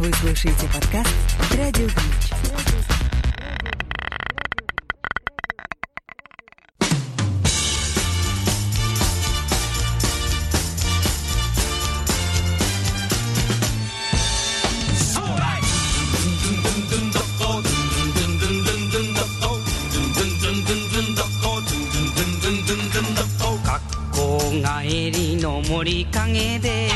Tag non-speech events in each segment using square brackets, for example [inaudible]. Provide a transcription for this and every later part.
Вы слушаете подкаст Радио Гринч.「帰りの森陰で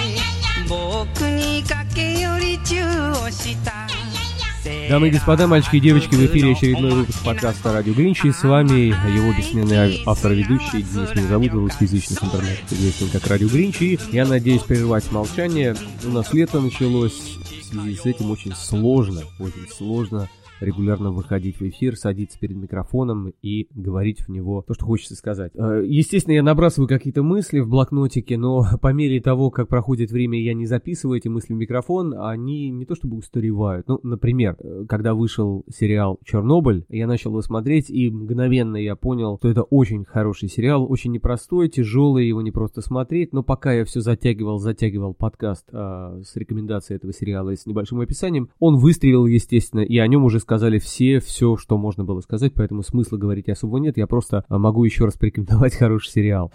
Дамы и господа, мальчики и девочки, в эфире очередной выпуск подкаста «Радио Гринчи». С вами его бессменный автор-ведущий Денис меня зовут, в русскоязычных интернетах известен как «Радио Гринчи». Я надеюсь прервать молчание. У нас лето началось, в связи с этим очень сложно, очень сложно регулярно выходить в эфир, садиться перед микрофоном и говорить в него то, что хочется сказать. Э, Естественно, я набрасываю какие-то мысли в блокнотике, но [laughs] по мере того, как проходит время, я не записываю эти мысли в микрофон, они не то чтобы устаревают. Ну, например, э, когда вышел сериал «Чернобыль», я начал его смотреть, и мгновенно я понял, что это очень хороший сериал, очень непростой, тяжелый, его не просто смотреть, но пока я все затягивал, затягивал подкаст а, с рекомендацией этого сериала и с небольшим описанием, он выстрелил, естественно, и о нем уже сказали все, все, что можно было сказать, поэтому смысла говорить особо нет, я просто а, могу еще раз порекомендовать [laughs] хороший сериал.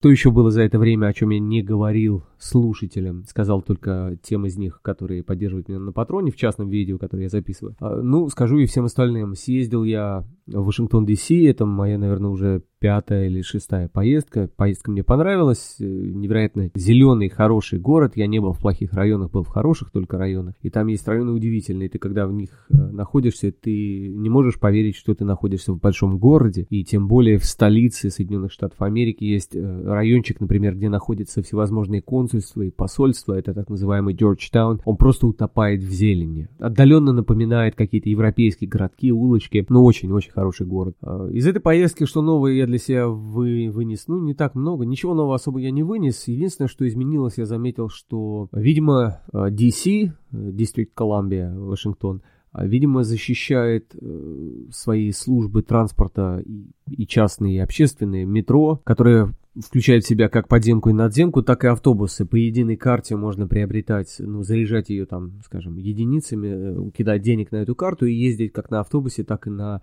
Что еще было за это время, о чем я не говорил слушателям? Сказал только тем из них, которые поддерживают меня на патроне, в частном видео, которое я записываю. А, Ну, скажу и всем остальным. Съездил я в Вашингтон, Д.С., это моя, наверное, уже пятая или шестая поездка. Поездка мне понравилась, э, невероятно зеленый, хороший город. Я не был в плохих районах, был в хороших только районах. И там есть районы удивительные. Ты когда в них э, находишься, ты не можешь поверить, что ты находишься в большом городе. И тем более в столице Соединенных Штатов Америки есть э, райончик, например, где находятся всевозможные консульства и посольства. Это так называемый Джорджтаун. Он просто утопает в зелени. Отдаленно напоминает какие-то европейские городки, улочки. Но очень-очень хороший город. А, Из этой поездки, что новое я для себя вы, вынес, ну, не так много. Ничего нового особо я не вынес. Единственное, что изменилось, я заметил, что, видимо, э, DC, э, District Columbia, Вашингтон, а, видимо, защищает э, свои службы транспорта и, частные, и общественные, метро, которые включает в себя как подземку и надземку, так и автобусы. По единой карте можно приобретать, ну, заряжать ее там, скажем, единицами, э, кидать денег на эту карту и ездить как на автобусе, так и на а,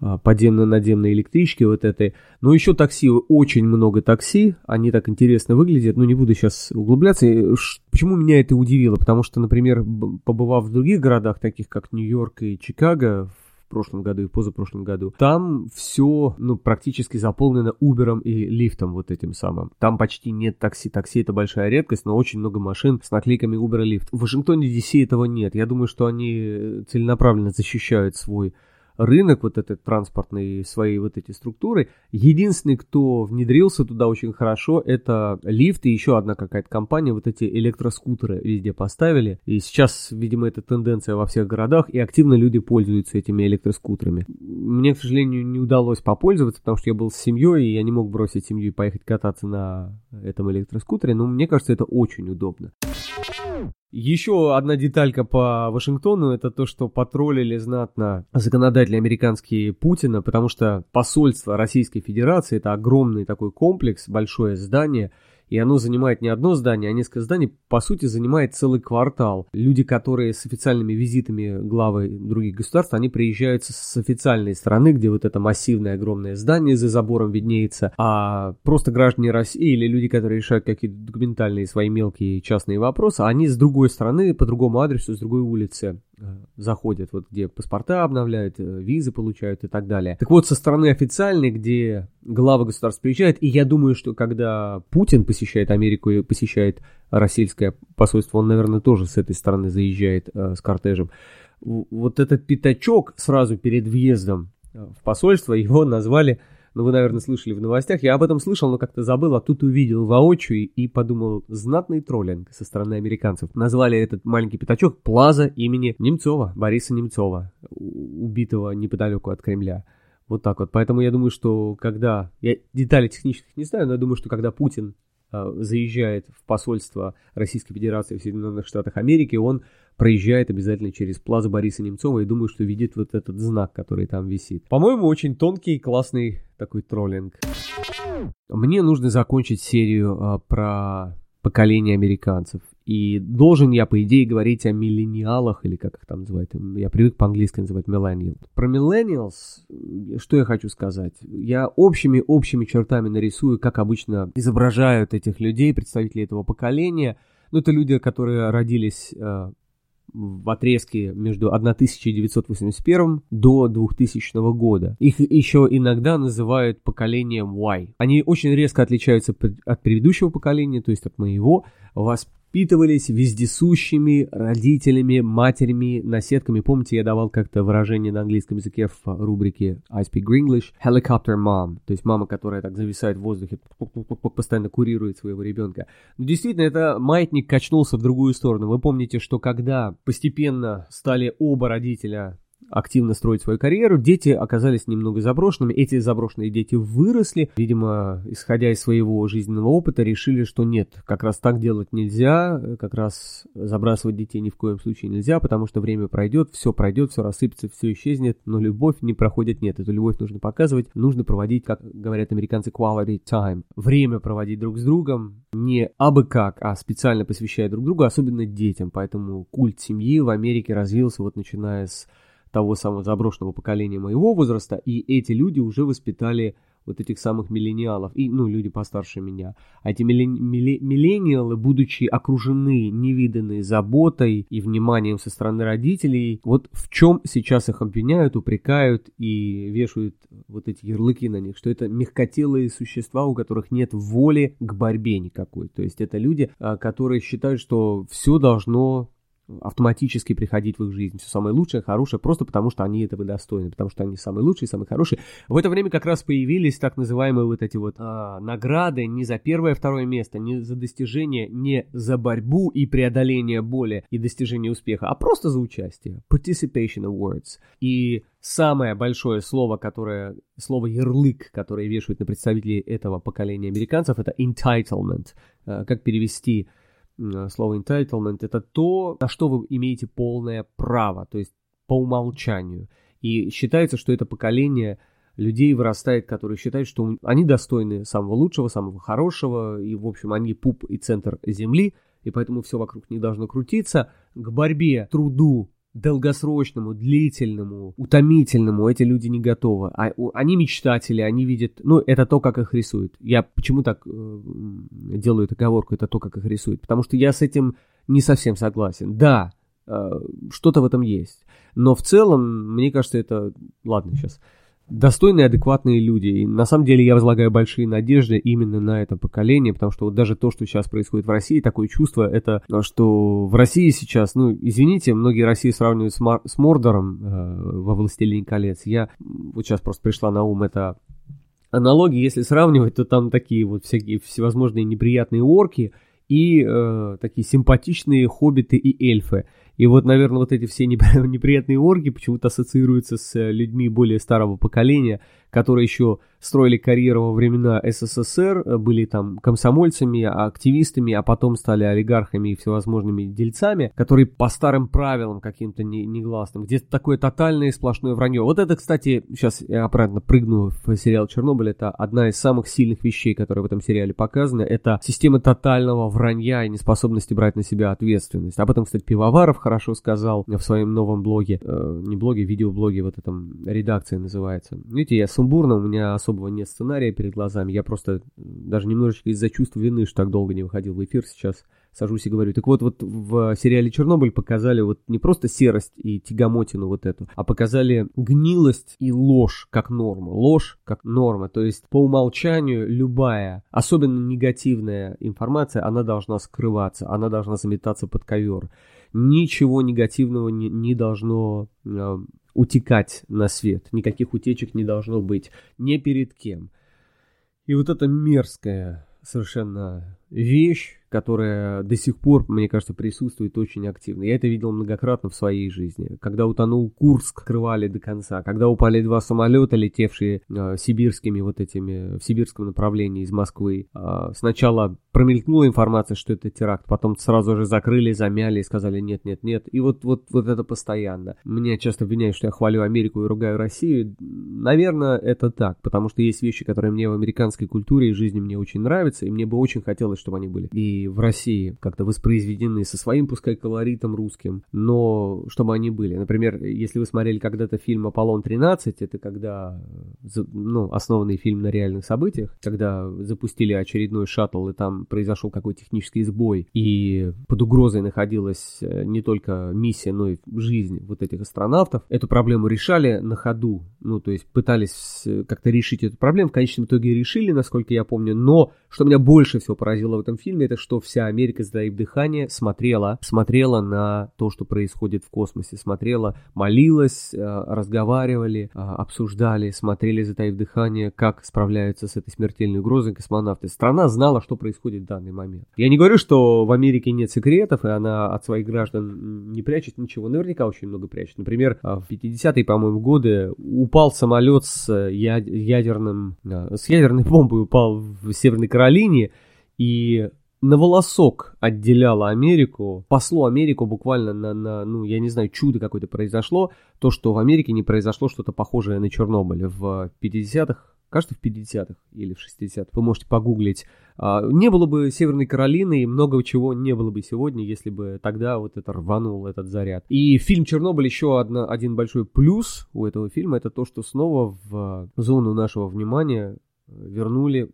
подземно-надземной электричке вот этой. Но еще такси, очень много такси, они так интересно выглядят, но не буду сейчас углубляться. Почему меня это удивило? Потому что, например, побывав в других городах, таких как Нью-Йорк и Чикаго, в прошлом году и позапрошлом году, там все, ну, практически заполнено Uber и лифтом вот этим самым. Там почти нет такси. Такси это большая редкость, но очень много машин с наклейками Uber и лифт. В Вашингтоне DC этого нет. Я думаю, что они э, целенаправленно защищают свой рынок вот этот транспортный, свои вот эти структуры. Единственный, кто внедрился туда очень хорошо, это лифт и еще одна какая-то компания, вот эти электроскутеры везде поставили. И сейчас, видимо, это тенденция во всех городах, и активно люди пользуются этими электроскутерами. Мне, к сожалению, не удалось попользоваться, потому что я был с семьей, и я не мог бросить семью и поехать кататься на этом электроскутере, но мне кажется, это очень удобно. Еще одна деталька по Вашингтону, это то, что потроллили знатно законодатели американские Путина, потому что посольство Российской Федерации это огромный такой комплекс, большое здание, и оно занимает не одно здание, а несколько зданий, по сути, занимает целый квартал. Люди, которые с официальными визитами главы других государств, они приезжают с официальной стороны, где вот это массивное огромное здание за забором виднеется, а просто граждане России или люди, которые решают какие-то документальные свои мелкие частные вопросы, они с другой стороны, по другому адресу, с другой улицы заходят, вот где паспорта обновляют, э, визы получают и так далее. Так вот, со стороны официальной, где главы государств приезжают, и я думаю, что когда Путин посещает Америку и посещает российское посольство, он, наверное, тоже с этой стороны заезжает э, с кортежем. Вот этот пятачок сразу перед въездом э, в посольство, [laughs] его назвали, ну вы, наверное, слышали в новостях, я об этом слышал, но как-то забыл, а тут увидел воочию и подумал, знатный троллинг со стороны американцев. Назвали этот маленький пятачок Плаза имени Немцова, Бориса Немцова, убитого неподалеку от Кремля. Вот так вот. Поэтому я думаю, что когда... Я деталей технических не знаю, но я думаю, что когда Путин э, заезжает в посольство Российской Федерации в Соединенных Штатах Америки, он проезжает обязательно через плазу Бориса Немцова и думаю, что видит вот этот знак, который там висит. По-моему, очень тонкий, классный такой троллинг. Мне нужно закончить серию э, про поколение американцев. И должен я, по идее, говорить о миллениалах, или как их там называют. Я привык по-английски называть millennial. Про millennials, что я хочу сказать? Я общими-общими чертами нарисую, как обычно изображают этих людей, представителей этого поколения. Ну, это люди, которые родились э, в отрезке между 1981 до 2000 года. Их еще иногда называют поколением Y. Они очень резко отличаются от предыдущего поколения, то есть от моего. Вас воспитывались вездесущими родителями, матерями, наседками. Помните, я давал как-то выражение на английском языке в рубрике I Speak English? Helicopter mom. То есть мама, которая так зависает в воздухе, постоянно курирует своего ребенка. Но действительно, это маятник качнулся в другую сторону. Вы помните, что когда постепенно стали оба родителя активно строить свою карьеру. Дети оказались немного заброшенными. Эти заброшенные дети выросли. Видимо, исходя из своего жизненного опыта, решили, что нет, как раз так делать нельзя, как раз забрасывать детей ни в коем случае нельзя, потому что время пройдет, все пройдет, все рассыпется, все исчезнет, но любовь не проходит, нет. Эту любовь нужно показывать, нужно проводить, как говорят американцы, quality time. Время проводить друг с другом, не абы как, а специально посвящая друг другу, особенно детям. Поэтому культ семьи в Америке развился вот начиная с того самого заброшенного поколения моего возраста, и эти люди уже воспитали вот этих самых миллениалов, и, ну, люди постарше меня. А эти миллениалы, будучи окружены невиданной заботой и вниманием со стороны родителей, вот в чем сейчас их обвиняют, упрекают и вешают вот эти ярлыки на них, что это мягкотелые существа, у которых нет воли к борьбе никакой. То есть это люди, а, которые считают, что все должно автоматически приходить в их жизнь. Все самое лучшее, хорошее, просто потому что они этого достойны, потому что они самые лучшие, самые хорошие. В это время как раз появились так называемые вот эти вот а, награды не за первое, второе место, не за достижение, не за борьбу и преодоление боли и достижение успеха, а просто за участие. Participation Awards. И самое большое слово, которое, слово ярлык, которое вешают на представителей этого поколения американцев, это entitlement. А, как перевести слово entitlement, это то, на что вы имеете полное право, то есть по умолчанию. И считается, что это поколение людей вырастает, которые считают, что они достойны самого лучшего, самого хорошего, и, в общем, они пуп и центр земли, и поэтому все вокруг них должно крутиться. К борьбе, труду, долгосрочному, длительному, утомительному эти люди не готовы. А, они мечтатели, они видят... Ну, это то, как их рисуют. Я почему так э, делаю эту оговорку, это то, как их рисуют. Потому что я с этим не совсем согласен. Да, э, что-то в этом есть. Но в целом, мне кажется, это... Ладно, сейчас достойные, адекватные люди. И на самом деле я возлагаю большие надежды именно на это поколение, потому что вот даже то, что сейчас происходит в России, такое чувство, это что в России сейчас, ну, извините, многие России сравнивают с, Мар- с Мордором э, во «Властелине колец». Я вот сейчас просто пришла на ум это аналогии, если сравнивать, то там такие вот всякие всевозможные неприятные орки и э, такие симпатичные хоббиты и эльфы. И вот, наверное, вот эти все [laughs] неприятные орги почему-то ассоциируются с э, людьми более старого поколения, которые еще строили карьеру во времена СССР, э, были там комсомольцами, активистами, а потом стали олигархами и всевозможными дельцами, которые по старым правилам каким-то негласным, где-то такое тотальное сплошное вранье. Вот это, кстати, сейчас я обратно прыгну в сериал «Чернобыль», это одна из самых сильных вещей, которые в этом сериале показаны, это система тотального вранья и неспособности брать на себя ответственность. Об этом, кстати, Пивоваров хорошо сказал в своем новом блоге, э, не блоге, видеоблоге, вот этом редакция называется. Видите, я сумбурно, у меня особо особого нет сценария перед глазами. Я просто даже немножечко из-за чувства вины, что так долго не выходил в эфир, сейчас сажусь и говорю. Так вот, вот в сериале «Чернобыль» показали вот не просто серость и тягомотину вот эту, а показали гнилость и ложь как норма. Ложь как норма. То есть по умолчанию любая, особенно негативная информация, она должна скрываться, она должна заметаться под ковер. Ничего негативного не, не должно э, утекать на свет. Никаких утечек не должно быть ни перед кем. И вот эта мерзкая совершенно вещь, которая до сих пор, мне кажется, присутствует очень активно. Я это видел многократно в своей жизни. Когда утонул Курск, скрывали до конца. Когда упали два самолета, летевшие э, сибирскими вот этими, в сибирском направлении из Москвы. Э, сначала промелькнула информация, что это теракт, потом сразу же закрыли, замяли и сказали нет, нет, нет. И вот, вот, вот это постоянно. Меня часто обвиняют, что я хвалю Америку и ругаю Россию. Наверное, это так, потому что есть вещи, которые мне в американской культуре и жизни мне очень нравятся, и мне бы очень хотелось, чтобы они были. И в России как-то воспроизведены со своим, пускай, колоритом русским, но чтобы они были. Например, если вы смотрели когда-то фильм «Аполлон-13», это когда, ну, основанный фильм на реальных событиях, когда запустили очередной шаттл, и там произошел какой-то технический сбой, и под угрозой находилась э, не только миссия, но и жизнь вот этих астронавтов, эту проблему решали на ходу, ну, то есть пытались э, как-то решить эту проблему, в конечном итоге решили, насколько я помню, но что меня больше всего поразило в этом фильме, это что что вся Америка, затаив дыхание, смотрела, смотрела на то, что происходит в космосе, смотрела, молилась, э, разговаривали, э, обсуждали, смотрели, затаив дыхание, как справляются с этой смертельной угрозой космонавты. Страна знала, что происходит в данный момент. Я не говорю, что в Америке нет секретов, и она от своих граждан не прячет ничего. Наверняка очень много прячет. Например, э, в 50-е, по-моему, годы упал самолет с ядерным, с ядерной бомбой упал в Северной Каролине, и на волосок отделяла Америку, послу Америку буквально на, на, ну, я не знаю, чудо какое-то произошло, то, что в Америке не произошло что-то похожее на Чернобыль в 50-х, кажется, в 50-х или в 60-х, вы можете погуглить. А, не было бы Северной Каролины и много чего не было бы сегодня, если бы тогда вот это рванул этот заряд. И фильм «Чернобыль» еще одна, один большой плюс у этого фильма, это то, что снова в зону нашего внимания вернули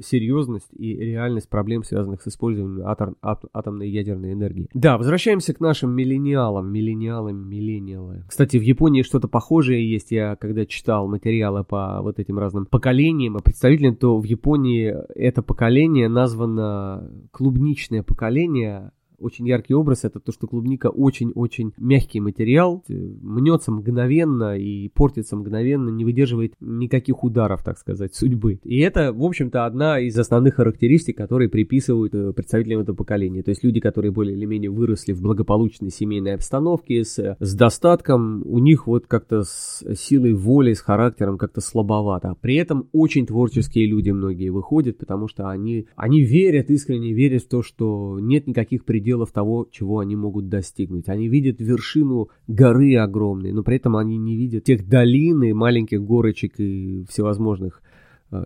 серьезность и реальность проблем, связанных с использованием атом, ат, атомной ядерной энергии. Да, возвращаемся к нашим миллениалам, миллениалам, миллениалы. Кстати, в Японии что-то похожее есть. Я когда читал материалы по вот этим разным поколениям и представителям, то в Японии это поколение названо клубничное поколение, очень яркий образ это то, что клубника очень-очень мягкий материал, э, мнется мгновенно и портится мгновенно, не выдерживает никаких ударов, так сказать, судьбы. И это, в общем-то, одна из основных характеристик, которые приписывают э, представителям этого поколения. То есть люди, которые более или менее выросли в благополучной семейной обстановке, с, с достатком, у них вот как-то с силой воли, с характером как-то слабовато. При этом очень творческие люди многие выходят, потому что они, они верят, искренне верят в то, что нет никаких пределов пределов того, чего они могут достигнуть. Они видят вершину горы огромной, но при этом они не видят тех долин и маленьких горочек и всевозможных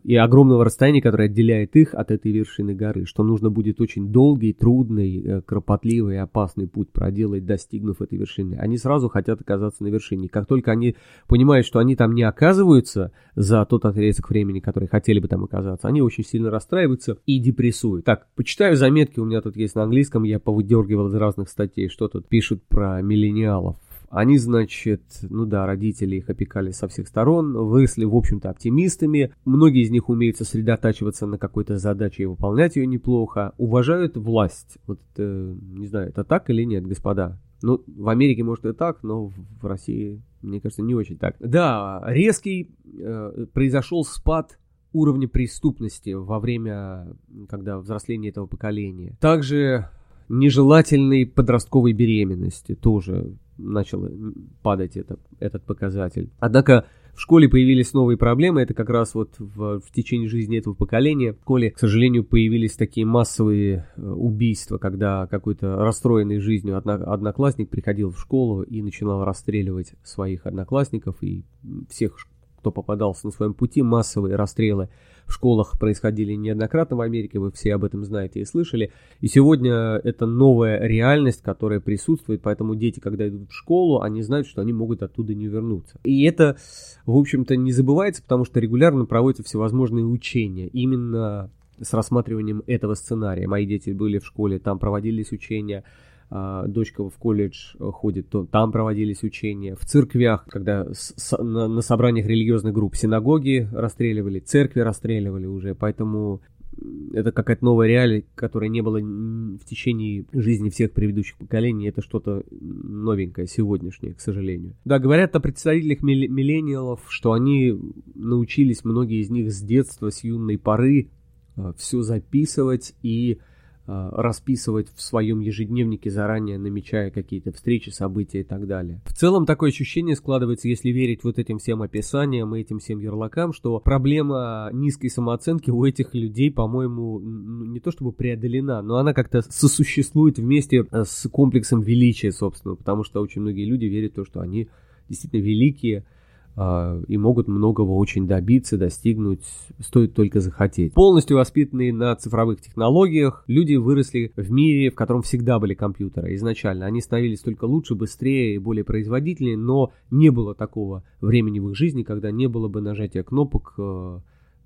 и огромного расстояния, которое отделяет их от этой вершины горы, что нужно будет очень долгий, трудный, э, кропотливый и опасный путь проделать, достигнув этой вершины. Они сразу хотят оказаться на вершине. Как только они понимают, что они там не оказываются за тот отрезок времени, который хотели бы там оказаться, они очень сильно расстраиваются и депрессуют. Так, почитаю заметки, у меня тут есть на английском, я повыдергивал из разных статей, что тут пишут про миллениалов. Они, значит, ну да, родители их опекали со всех сторон, выросли, в общем-то, оптимистами. Многие из них умеют сосредотачиваться на какой-то задаче и выполнять ее неплохо. Уважают власть. Вот, э, не знаю, это так или нет, господа? Ну, в Америке, может, и так, но в России, мне кажется, не очень так. Да, резкий э, произошел спад уровня преступности во время, когда взросления этого поколения. Также нежелательной подростковой беременности тоже начал падать это, этот показатель. Однако в школе появились новые проблемы, это как раз вот в, в течение жизни этого поколения. В школе, к сожалению, появились такие массовые э, убийства, когда какой-то расстроенный жизнью одноклассник приходил в школу и начинал расстреливать своих одноклассников и всех кто попадался на своем пути, массовые расстрелы в школах происходили неоднократно в Америке, вы все об этом знаете и слышали. И сегодня это новая реальность, которая присутствует, поэтому дети, когда идут в школу, они знают, что они могут оттуда не вернуться. И это, в общем-то, не забывается, потому что регулярно проводятся всевозможные учения именно с рассматриванием этого сценария. Мои дети были в школе, там проводились учения, дочка в колледж э, ходит, то там проводились учения. В церквях, когда с, на, на собраниях религиозных групп синагоги расстреливали, церкви расстреливали уже, поэтому это какая-то новая реалия, которая не была в течение жизни всех предыдущих поколений. Это что-то новенькое, сегодняшнее, к сожалению. Да, говорят о представителях миллениалов, что они научились, многие из них с детства, с юной поры, э, все записывать и расписывать в своем ежедневнике заранее, намечая какие-то встречи, события и так далее. В целом такое ощущение складывается, если верить вот этим всем описаниям и этим всем ярлыкам, что проблема низкой самооценки у этих людей, по-моему, не то чтобы преодолена, но она как-то сосуществует вместе э, с комплексом величия, собственно, потому что очень многие люди верят в то, что они действительно великие, и могут многого очень добиться, достигнуть, стоит только захотеть. Полностью воспитанные на цифровых технологиях, люди выросли в мире, в котором всегда были компьютеры изначально. Они становились только лучше, быстрее и более производительнее, но не было такого времени в их жизни, когда не было бы нажатия кнопок, э,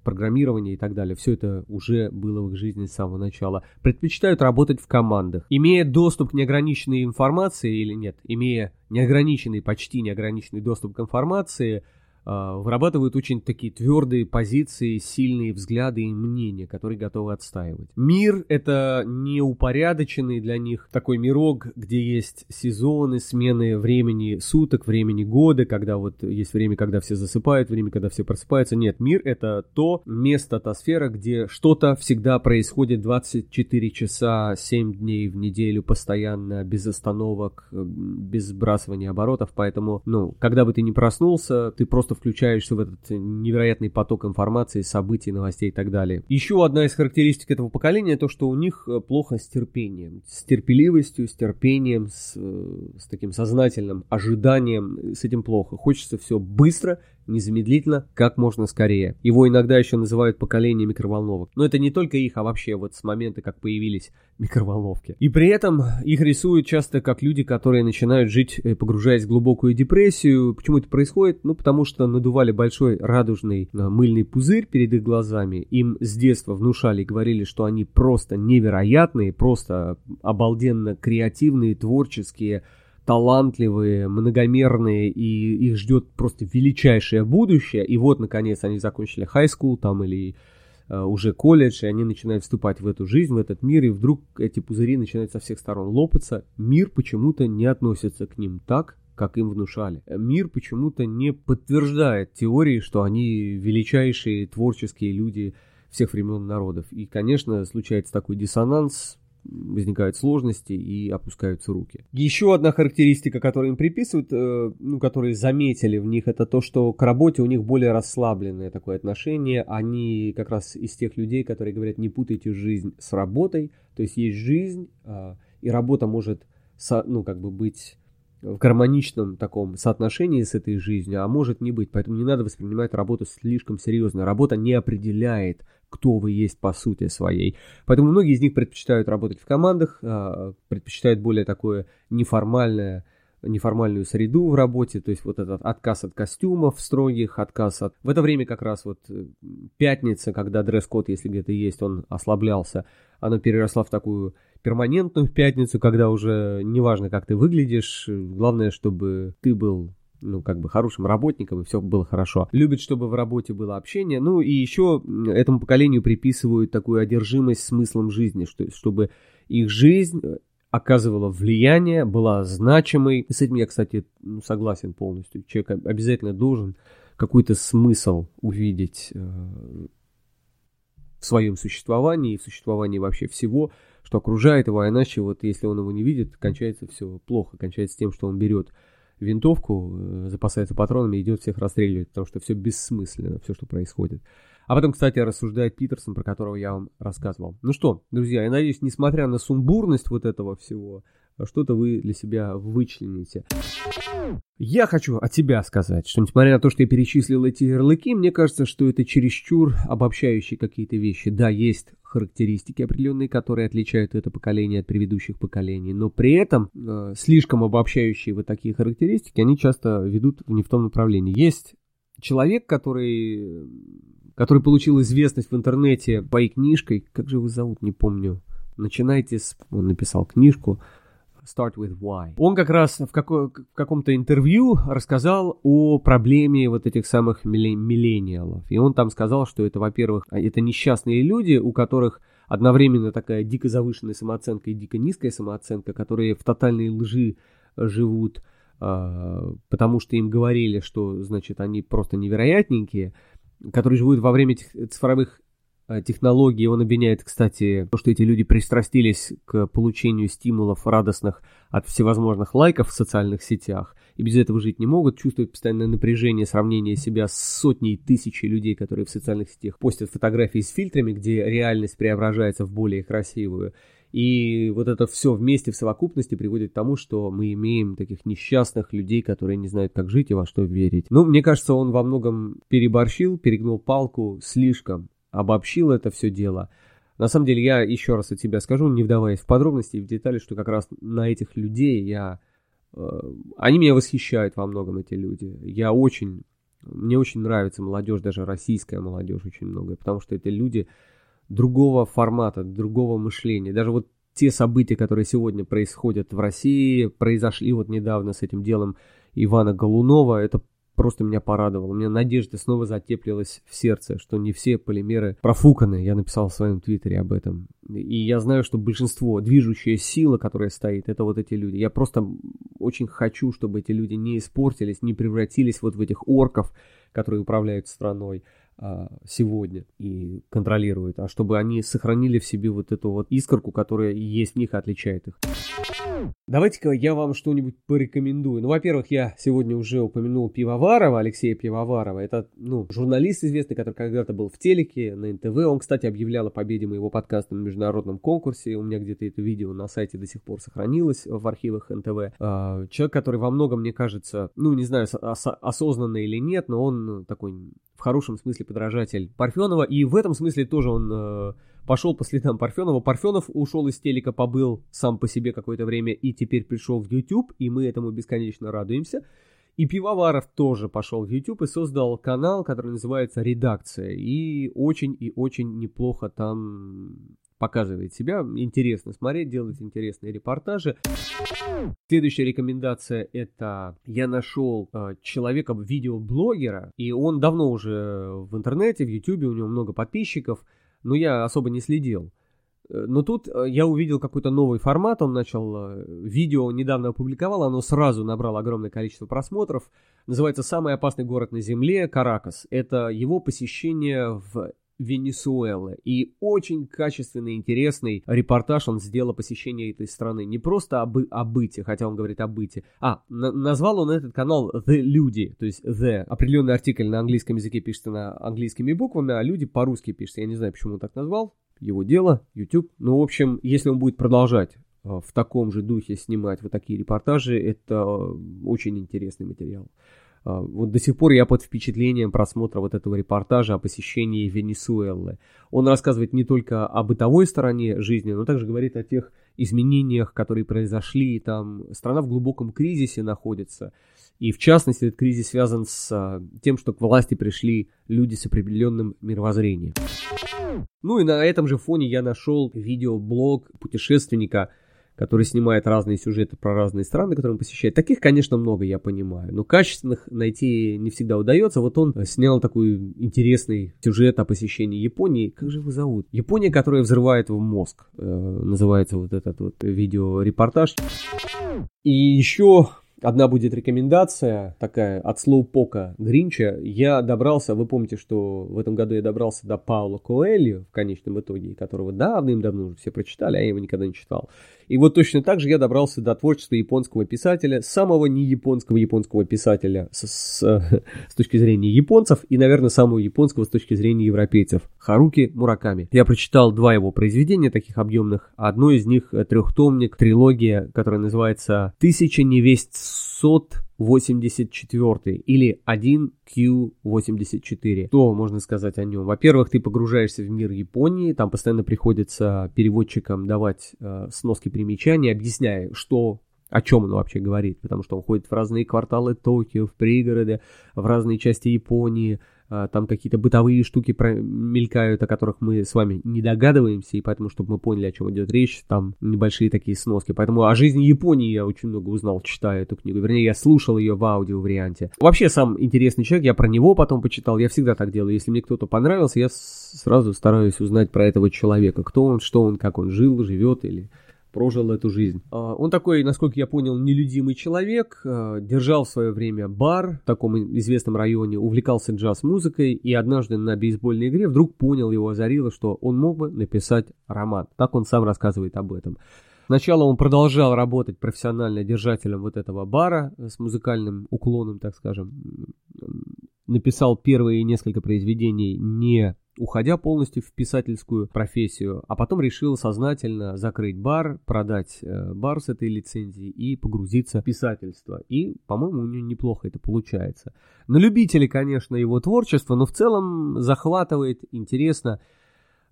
программирования и так далее. Все это уже было в их жизни с самого начала. Предпочитают работать в командах. Имея доступ к неограниченной информации или нет, имея неограниченный, почти неограниченный доступ к информации – вырабатывают очень такие твердые позиции, сильные взгляды и мнения, которые готовы отстаивать. Мир — это не упорядоченный для них такой мирок, где есть сезоны, смены времени суток, времени года, когда вот есть время, когда все засыпают, время, когда все просыпаются. Нет, мир — это то место, та сфера, где что-то всегда происходит 24 часа, 7 дней в неделю, постоянно, без остановок, без сбрасывания оборотов, поэтому, ну, когда бы ты не проснулся, ты просто включаешься в этот невероятный поток информации, событий, новостей и так далее. Еще одна из характеристик этого поколения то, что у них э, плохо с терпением, с терпеливостью, с терпением, с, э, с таким сознательным ожиданием, с этим плохо. Хочется все быстро, незамедлительно, как можно скорее. Его иногда еще называют поколение микроволновок. Но это не только их, а вообще вот с момента, как появились [laughs] микроволновки. И при этом их рисуют часто как люди, которые начинают жить, э, погружаясь в глубокую депрессию. Почему это происходит? Ну, потому что надували большой радужный э, мыльный пузырь перед их глазами. Им с детства внушали и говорили, что они просто невероятные, просто обалденно креативные, творческие, талантливые, многомерные, и их ждет просто величайшее будущее. И вот, наконец, они закончили high school там или э, уже колледж, и они начинают вступать в эту жизнь, в этот мир, и вдруг эти пузыри начинают со всех сторон лопаться. Мир почему-то не относится к ним так, как им внушали. Мир почему-то не подтверждает теории, что они величайшие творческие люди всех времен народов. И, конечно, случается такой диссонанс, возникают сложности и опускаются руки. Еще одна характеристика, которую им приписывают, э, ну, которые заметили в них, это то, что к работе у них более расслабленное такое отношение. Они как раз из тех людей, которые говорят, не путайте жизнь с работой. То есть есть жизнь, а, и работа может, ну, как бы быть в гармоничном таком соотношении с этой жизнью, а может не быть. Поэтому не надо воспринимать работу слишком серьезно. Работа не определяет, кто вы есть по сути своей. Поэтому многие из них предпочитают работать в командах, а, предпочитают более такое неформальное неформальную среду в работе, то есть вот этот отказ от костюмов строгих, отказ от... В это время как раз вот э, пятница, когда дресс-код, если где-то есть, он ослаблялся, она переросла в такую перманентную пятницу, когда уже неважно, как ты выглядишь, главное, чтобы ты был ну, как бы хорошим работником, и все было хорошо. Любят, чтобы в работе было общение. Ну, и еще этому поколению приписывают такую одержимость смыслом жизни, что, чтобы их жизнь оказывала влияние, была значимой. И с этим я, кстати, ну, согласен полностью. Человек обязательно должен какой-то смысл увидеть э, в своем существовании и в существовании вообще всего, что окружает его, а иначе вот если он его не видит, кончается все плохо, кончается тем, что он берет винтовку, э, запасается патронами и идет всех расстреливать, потому что все бессмысленно, все, что происходит. А потом, кстати, рассуждает Питерсон, про которого я вам рассказывал. Ну что, друзья, я надеюсь, несмотря на сумбурность вот этого всего, что-то вы для себя вычлените. Я хочу от себя сказать, что несмотря на то, что я перечислил эти ярлыки, мне кажется, что это чересчур обобщающие какие-то вещи. Да, есть характеристики определенные, которые отличают это поколение от предыдущих поколений, но при этом э, слишком обобщающие вот такие характеристики, они часто ведут не в том направлении. Есть человек, который, который получил известность в интернете своей книжкой, как же его зовут, не помню, начинайте с... Он написал книжку, Start with Why. Он как раз в, како- в каком-то интервью рассказал о проблеме вот этих самых миллениалов. И он там сказал, что это, во-первых, это несчастные люди, у которых одновременно такая дико завышенная самооценка и дико низкая самооценка, которые в тотальной лжи живут, а, потому что им говорили, что, значит, они просто невероятненькие, которые живут во время цифровых а, технологий. Он обвиняет, кстати, то, что эти люди пристрастились к получению стимулов радостных от всевозможных лайков в социальных сетях, и без этого жить не могут, чувствуют постоянное напряжение, сравнение себя с сотней тысячей людей, которые в социальных сетях постят фотографии с фильтрами, где реальность преображается в более красивую. И вот это все вместе в совокупности приводит к тому, что мы имеем таких несчастных людей, которые не знают, как жить и во что верить. Ну, мне кажется, он во многом переборщил, перегнул палку слишком, обобщил это все дело. На самом деле, я еще раз от себя скажу, не вдаваясь в подробности и в детали, что как раз на этих людей я... Э, они меня восхищают во многом, эти люди. Я очень... Мне очень нравится молодежь, даже российская молодежь очень многое, потому что это люди другого формата, другого мышления. Даже вот те события, которые сегодня происходят в России, произошли вот недавно с этим делом Ивана Голунова, это просто меня порадовало. У меня надежда снова затеплилась в сердце, что не все полимеры профуканы. Я написал в своем твиттере об этом. И я знаю, что большинство, движущая сила, которая стоит, это вот эти люди. Я просто очень хочу, чтобы эти люди не испортились, не превратились вот в этих орков, которые управляют страной. А, сегодня и контролируют, а чтобы они сохранили в себе вот эту вот искорку, которая есть в них и отличает их. Давайте-ка я вам что-нибудь порекомендую. Ну, во-первых, я сегодня уже упомянул Пивоварова, Алексея Пивоварова. Это, ну, журналист известный, который когда-то был в телеке, на НТВ. Он, кстати, объявлял о победе моего подкаста на международном конкурсе. У меня где-то это видео на сайте до сих пор сохранилось в архивах НТВ. А, человек, который во многом, мне кажется, ну, не знаю, осознанно или нет, но он такой в хорошем смысле подражатель Парфенова, и в этом смысле тоже он э, пошел по следам Парфенова. Парфенов ушел из телека, побыл сам по себе какое-то время и теперь пришел в YouTube, и мы этому бесконечно радуемся. И Пивоваров тоже пошел в YouTube и создал канал, который называется «Редакция». И очень и очень неплохо там показывает себя. Интересно смотреть, делать интересные репортажи. Следующая рекомендация это я нашел э, человека, видеоблогера, и он давно уже в интернете, в ютубе, у него много подписчиков, но я особо не следил. Э, но тут э, я увидел какой-то новый формат, он начал, э, видео недавно опубликовал, оно сразу набрало огромное количество просмотров. Называется «Самый опасный город на Земле» Каракас. Это его посещение в Венесуэлы. И очень качественный, интересный репортаж он сделал о посещении этой страны. Не просто об, о быте, хотя он говорит о быте. А, на, назвал он этот канал The Люди, то есть The. Определенный артикль на английском языке пишется на английскими буквами, а люди по-русски пишется. Я не знаю, почему он так назвал. Его дело, YouTube. Ну, в общем, если он будет продолжать э, в таком же духе снимать вот такие репортажи, это очень интересный материал. А, вот до сих пор я под впечатлением просмотра вот этого репортажа о посещении Венесуэлы. Он рассказывает не только о бытовой стороне жизни, но также говорит о тех изменениях, которые произошли. Там страна в глубоком кризисе находится. И в частности, этот кризис связан с а, тем, что к власти пришли люди с определенным мировоззрением. Ну и на этом же фоне я нашел видеоблог путешественника – который снимает разные сюжеты про разные страны, которые он посещает. Таких, конечно, много, я понимаю, но качественных найти не всегда удается. Вот он снял такой интересный сюжет о посещении Японии. Как же его зовут? Япония, которая взрывает в мозг. Э, называется вот этот вот видеорепортаж. И еще Одна будет рекомендация такая от слоупока Гринча. Я добрался, вы помните, что в этом году я добрался до Паула Коэльо в конечном итоге, которого давным-давно уже все прочитали, а я его никогда не читал. И вот точно так же я добрался до творчества японского писателя, самого не японского японского писателя с, с, [laughs] с точки зрения японцев и, наверное, самого японского с точки зрения европейцев, Харуки Мураками. Я прочитал два его произведения таких объемных. Одно из них трехтомник, трилогия, которая называется «Тысяча невесть сот 84 или 1Q84. Что можно сказать о нем? Во-первых, ты погружаешься в мир Японии, там постоянно приходится переводчикам давать э, сноски примечания, объясняя, что о чем он вообще говорит, потому что он ходит в разные кварталы Токио, в пригороды, в разные части Японии, там какие-то бытовые штуки мелькают, о которых мы с вами не догадываемся, и поэтому, чтобы мы поняли, о чем идет речь, там небольшие такие сноски. Поэтому о жизни Японии я очень много узнал, читая эту книгу. Вернее, я слушал ее в аудио варианте. Вообще, сам интересный человек, я про него потом почитал, я всегда так делаю. Если мне кто-то понравился, я сразу стараюсь узнать про этого человека, кто он, что он, как он жил, живет или прожил эту жизнь. А, он такой, насколько я понял, нелюдимый человек, а, держал в свое время бар в таком известном районе, увлекался джаз-музыкой и однажды на бейсбольной игре вдруг понял, его озарило, что он мог бы написать роман. Так он сам рассказывает об этом. Сначала он продолжал работать профессионально держателем вот этого бара с музыкальным уклоном, так скажем. Написал первые несколько произведений не уходя полностью в писательскую профессию, а потом решил сознательно закрыть бар, продать э, бар с этой лицензией и погрузиться в писательство. И, по-моему, у него неплохо это получается. На любителей, конечно, его творчество, но в целом захватывает, интересно,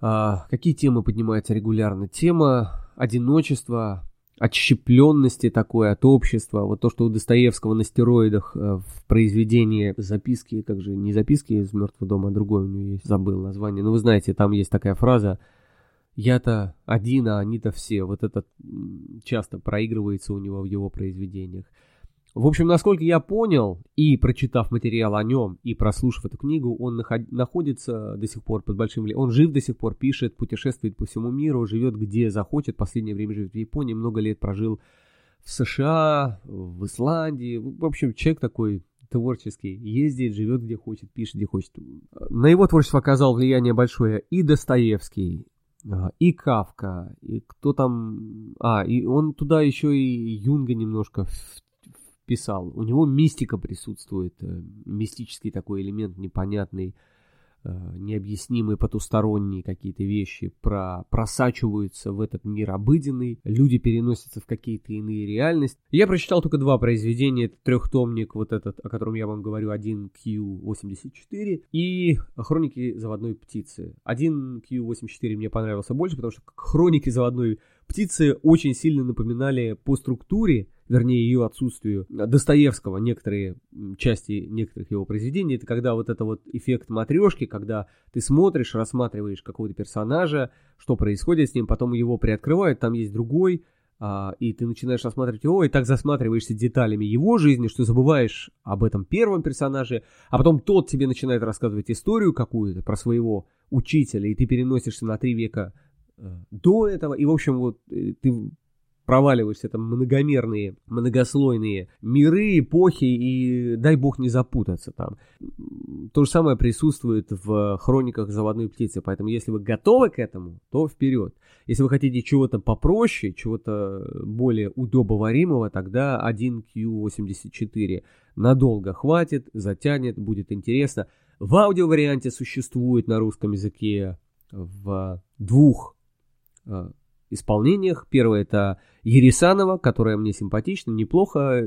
э, какие темы поднимаются регулярно. Тема одиночества, отщепленности такой от общества. Вот то, что у Достоевского на стероидах э, в произведении записки, как же, не записки из «Мертвого дома», а другое у него есть, забыл название. Но вы знаете, там есть такая фраза «Я-то один, а они-то все». Вот это часто проигрывается у него в его произведениях. В общем, насколько я понял, и прочитав материал о нем, и прослушав эту книгу, он наход- находится до сих пор под большим влиянием. Он жив до сих пор, пишет, путешествует по всему миру, живет где захочет. Последнее время живет в Японии, много лет прожил в США, в Исландии. В общем, человек такой творческий, ездит, живет где хочет, пишет где хочет. На его творчество оказал влияние большое и Достоевский, а, и Кавка, и кто там... А, и он туда еще и Юнга немножко писал. У него мистика присутствует, э, мистический такой элемент непонятный, э, необъяснимые потусторонние какие-то вещи про, просачиваются в этот мир обыденный, люди переносятся в какие-то иные реальности. Я прочитал только два произведения, это трехтомник, вот этот, о котором я вам говорю, 1Q84 и Хроники заводной птицы. 1Q84 мне понравился больше, потому что Хроники заводной птицы очень сильно напоминали по структуре вернее ее отсутствию Достоевского, некоторые части некоторых его произведений, это когда вот это вот эффект матрешки, когда ты смотришь, рассматриваешь какого-то персонажа, что происходит с ним, потом его приоткрывают, там есть другой, а, и ты начинаешь рассматривать его, и так засматриваешься деталями его жизни, что забываешь об этом первом персонаже, а потом тот тебе начинает рассказывать историю какую-то про своего учителя, и ты переносишься на три века э, до этого, и, в общем, вот э, ты проваливаешься там многомерные, многослойные миры, эпохи, и дай бог не запутаться там. То же самое присутствует в хрониках заводной птицы, поэтому если вы готовы к этому, то вперед. Если вы хотите чего-то попроще, чего-то более удобоваримого, тогда 1Q84 надолго хватит, затянет, будет интересно. В аудиоварианте существует на русском языке в двух э, исполнениях. Первое это Ересанова, которая мне симпатична, неплохо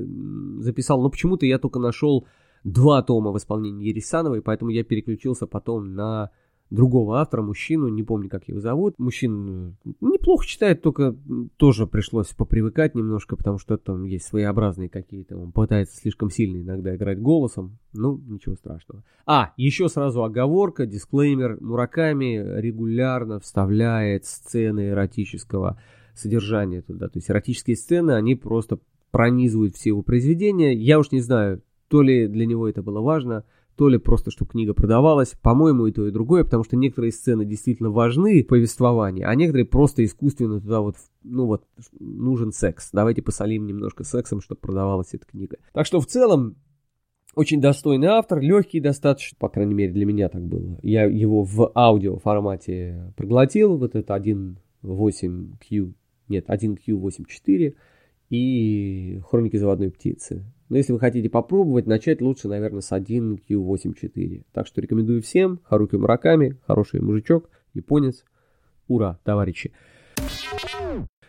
записал, но почему-то я только нашел два тома в исполнении Ересановой, поэтому я переключился потом на другого автора, мужчину, не помню, как его зовут. Мужчин э, неплохо читает, только тоже пришлось попривыкать немножко, потому что там есть своеобразные какие-то. Он пытается слишком сильно иногда играть голосом. Ну, ничего страшного. А, еще сразу оговорка, дисклеймер. Мураками регулярно вставляет сцены эротического содержания туда. То есть эротические сцены, они просто пронизывают все его произведения. Я уж не знаю, то ли для него это было важно, то ли просто, что книга продавалась. По-моему, и то, и другое, потому что некоторые сцены действительно важны в повествовании, а некоторые просто искусственно туда вот, ну вот, нужен секс. Давайте посолим немножко сексом, чтобы продавалась эта книга. Так что в целом, очень достойный автор, легкий достаточно, по крайней мере для меня так было. Я его в аудио формате проглотил, вот это 1.8Q, нет, 1Q84 и Хроники заводной птицы. Но если вы хотите попробовать, начать лучше, наверное, с 1Q84. Так что рекомендую всем. Харуки Мураками, хороший мужичок, японец. Ура, товарищи!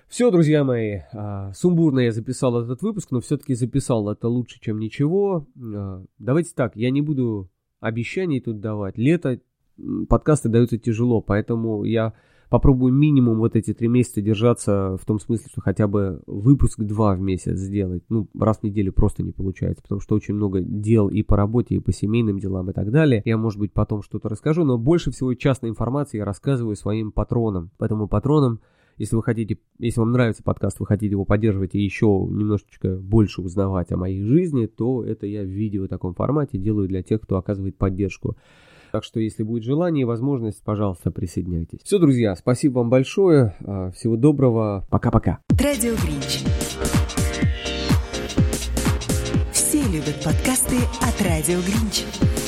Все, друзья мои, а, сумбурно я записал этот выпуск, но все-таки записал это лучше, чем ничего. А, давайте так, я не буду обещаний тут давать. Лето подкасты даются тяжело, поэтому я попробую минимум вот эти три месяца держаться в том смысле, что хотя бы выпуск два в месяц сделать. Ну, раз в неделю просто не получается, потому что очень много дел и по работе, и по семейным делам и так далее. Я, может быть, потом что-то расскажу, но больше всего частной информации я рассказываю своим патронам. Поэтому патронам если вы хотите, если вам нравится подкаст, вы хотите его поддерживать и еще немножечко больше узнавать о моей жизни, то это я в видео в таком формате делаю для тех, кто оказывает поддержку. Так что, если будет желание и возможность, пожалуйста, присоединяйтесь. Все, друзья, спасибо вам большое. А, всего доброго. Пока-пока. Радио Гринч. Все любят подкасты от Радио Гринч.